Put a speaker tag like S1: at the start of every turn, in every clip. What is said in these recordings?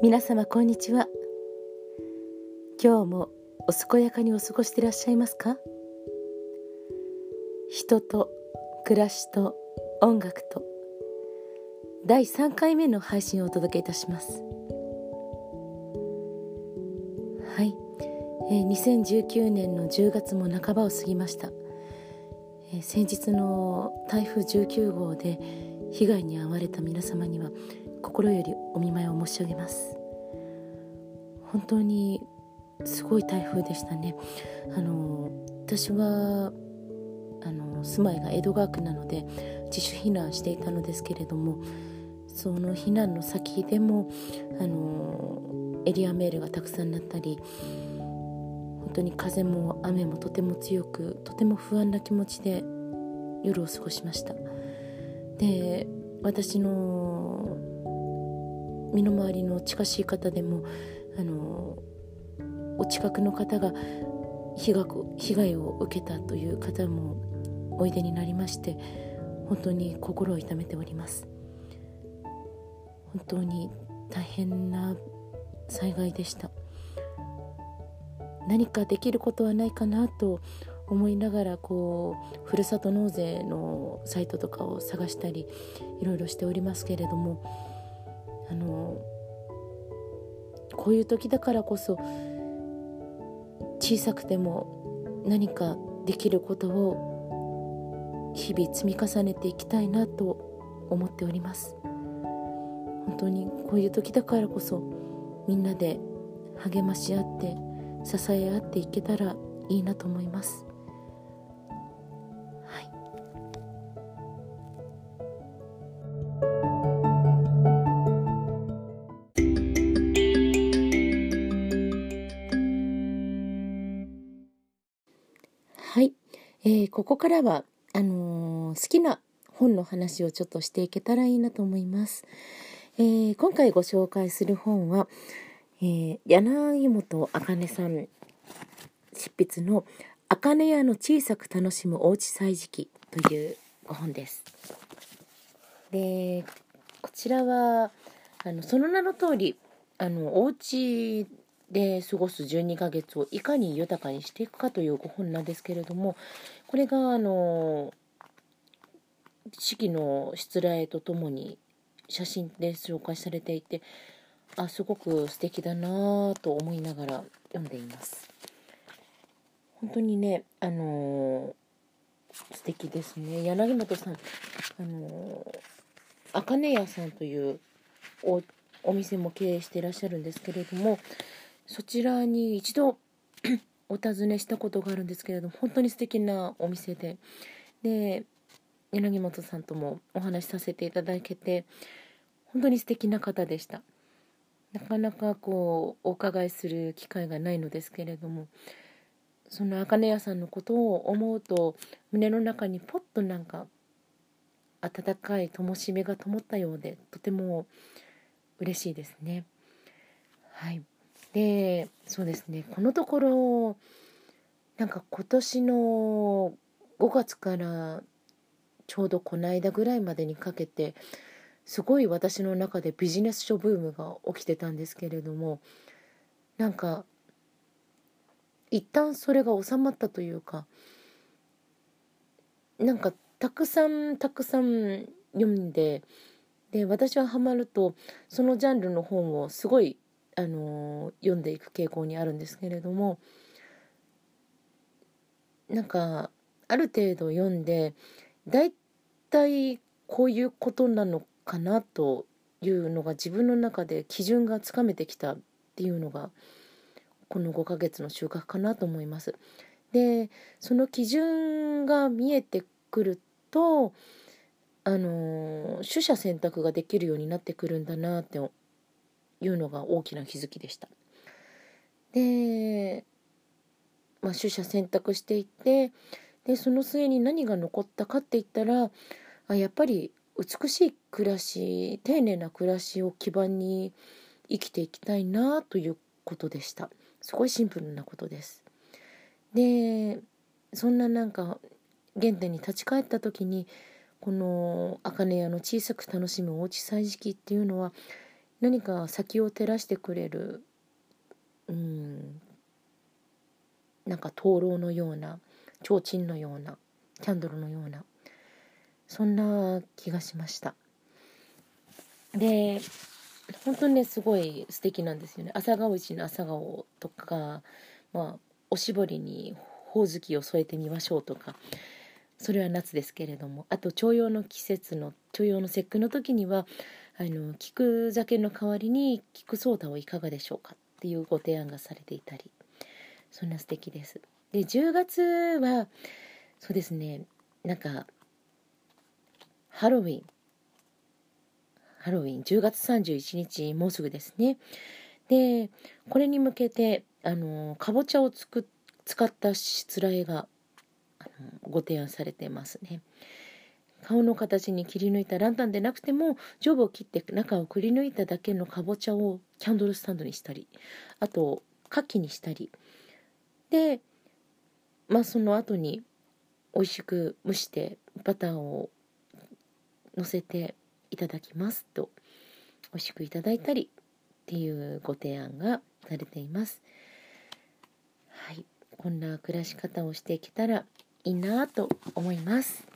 S1: 皆様こんにちは。今日もお健やかにお過ごしていらっしゃいますか？人と暮らしと音楽と第3回目の配信をお届けいたします。はい、えー、2019年の10月も半ばを過ぎました、えー、先日の台風19号で被害に遭われた皆様には心よりお見舞いを申し上げます。本当にすごい台風でしたね。あの私はあの住まいが江戸川区なので自主避難していたのですけれどもその避難の先でもあのエリアメールがたくさんなったり本当に風も雨もとても強くとても不安な気持ちで夜を過ごしました。で私の身の回りの近しい方でもあのお近くの方が被害を受けたという方もおいでになりまして本当に心を痛めております。本当に大変な災害でした。何かできることはないかなと思いながらこうふるさと納税のサイトとかを探したりいろいろしておりますけれどもあのこういう時だからこそ小さくても何かできることを日々積み重ねていきたいなと思っております。本当にこういう時だからこそみんなで励まし合って支え合っていけたらいいなと思います。はい、えー、ここからはあのー、好きな本の話をちょっとしていけたらいいなと思います。えー、今回ご紹介する本は、えー、柳本茜さん執筆の「茜屋の小さく楽しむおうち歳時記」というご本です。でこちらはあのその名の通りあのお家で過ごす12ヶ月をいかに豊かにしていくかというご本なんですけれどもこれがあの四季の失礼とともに写真で紹介されていてあすごく素敵だなと思いながら読んでいます。本当にねあのー、素敵ですね。柳本さんあのあかね屋さんというおお店も経営していらっしゃるんですけれどもそちらに一度 お尋ねしたことがあるんですけれども本当に素敵なお店で。で柳本さんともお話しさせていただけて本当に素敵な方でした。なかなかこうお伺いする機会がないのですけれどもその茜屋さんのことを思うと胸の中にポッとなんか温かい灯火が灯ったようでとても嬉しいですね。はい。でそうですね。このところなんか今年の5月からちょうどこの間ぐらいまでにかけてすごい私の中でビジネス書ブームが起きてたんですけれどもなんか一旦それが収まったというかなんかたくさんたくさん読んでで私はハマるとそのジャンルの本をすごいあの読んでいく傾向にあるんですけれどもなんかある程度読んでだいたいこういうことなのかなというのが自分の中で基準がつかめてきたっていうのがこの5ヶ月の収穫かなと思います。でその基準が見えてくるとあの取捨選択ができるようになってくるんだなっていうのが大きな気づきでした。で、まあ、取捨選択していってでその末に何が残ったかって言ったらあやっぱり美しい暮らし丁寧な暮らしを基盤に生きていきたいなということでしたすごいシンプルなことですでそんななんか原点に立ち返った時にこの茜屋の小さく楽しむおうち歳時記っていうのは何か先を照らしてくれるうんなんか灯籠のような提灯のようなキャンドルのようなそんな気がしました。で本当にねすごい素敵なんですよね。朝顔石の朝顔とか、まあ、おしぼりにほおずきを添えてみましょうとかそれは夏ですけれども。あと重陽の季節の重陽の節句の時にはあの菊酒の代わりに菊ソーダをいかがでしょうかっていうご提案がされていたり。そんな素敵です。で10月はそうですねなんかハロウィン。ハロウィン。10月31日もうすぐですね。でこれに向けてあのかぼちゃをつく使ったしつらえがあのご提案されてますね。顔の形に切り抜いたランタンでなくても上部を切って中をくり抜いただけのかぼちゃをキャンドルスタンドにしたりあと牡蠣にしたり。でまあその後に美味しく蒸してバターをのせていただきますと美味しくいただいたりっていうご提案がされています。はい。こんな暮らし方をしていけたらいいなと思います。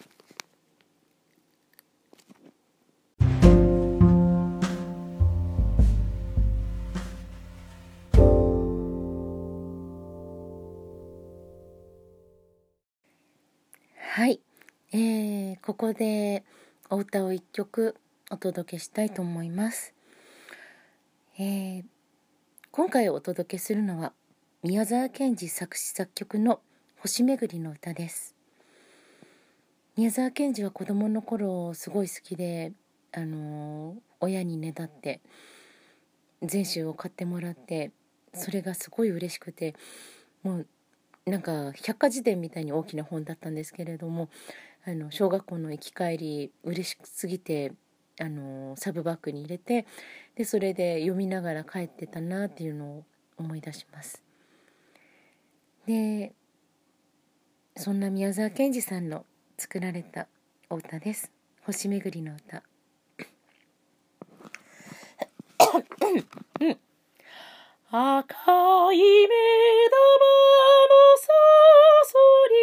S1: はい、えー、ここでお歌を一曲お届けしたいと思います、えー、今回お届けするのは宮沢賢治作詞作曲の星めぐりの歌です。宮沢賢治は子供の頃すごい好きであのー、親にねだって全集を買ってもらってそれがすごい嬉しくてもうなんか百科事典みたいに大きな本だったんですけれどもあの小学校の行き帰り嬉しすぎてあのサブバッグに入れてでそれで読みながら帰ってたなっていうのを思い出します。でそんな宮沢賢治さんの作られたお歌です「星めぐりの歌」赤い目玉のさそり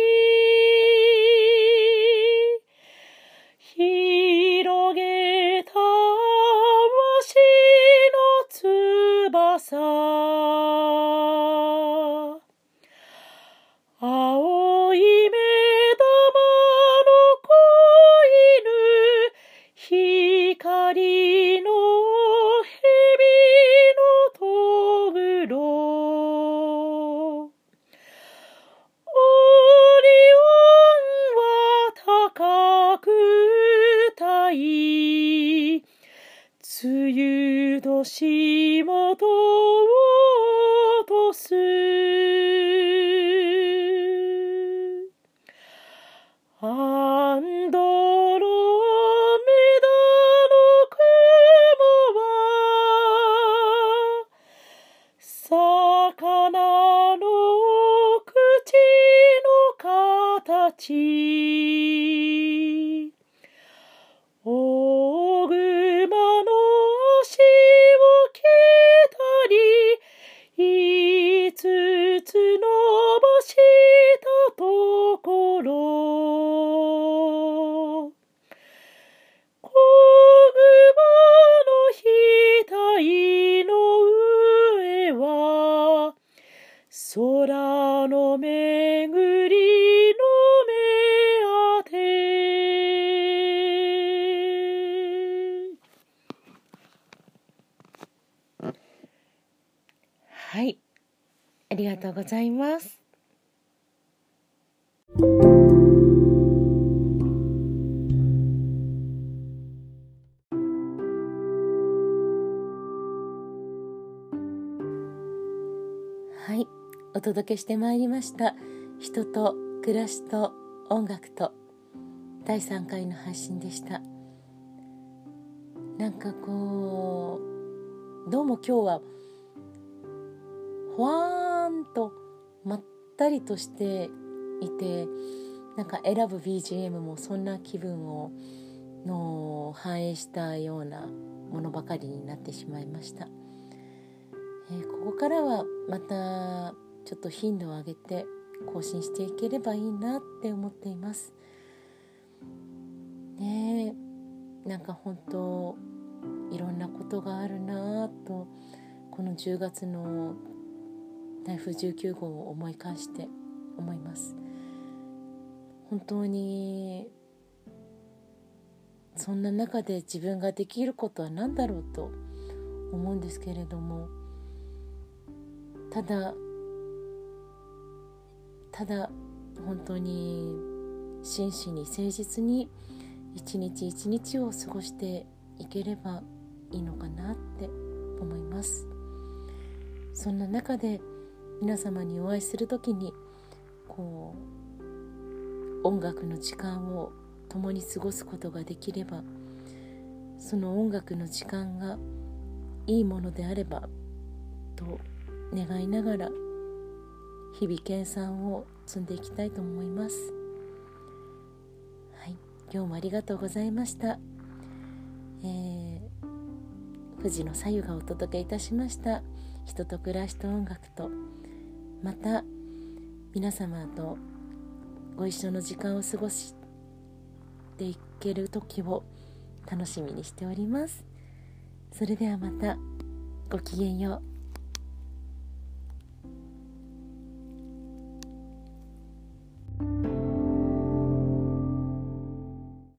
S1: 巡りの目当て。はい。ありがとうございます。お届けしてまいりました。人と暮らしと音楽と。第3回の配信でした。なんかこうどうも今日はほわーんとまったりとしていてなんか選ぶ BGM もそんな気分をの反映したようなものばかりになってしまいました、えー、ここからはまたちょっと頻度を上げて更新していければいいなって思っています。ねえなんか本当いろんなことがあるなとこの10月の台風19号を思い返して思います。本当にそんな中で自分ができることは何だろうと思うんですけれどもただただ本当に真摯に誠実に一日一日を過ごしていければいいのかなって思います。そんな中で皆様にお会いする時にこう音楽の時間を共に過ごすことができればその音楽の時間がいいものであればと願いながら日々研鑽を積んでいきたいと思います。はい。今日もありがとうございました。えー、富士の左右がお届けいたしました。人と暮らしと音楽と。また皆様とご一緒の時間を過ごしていける時を楽しみにしております。それではまた。ごきげんよう。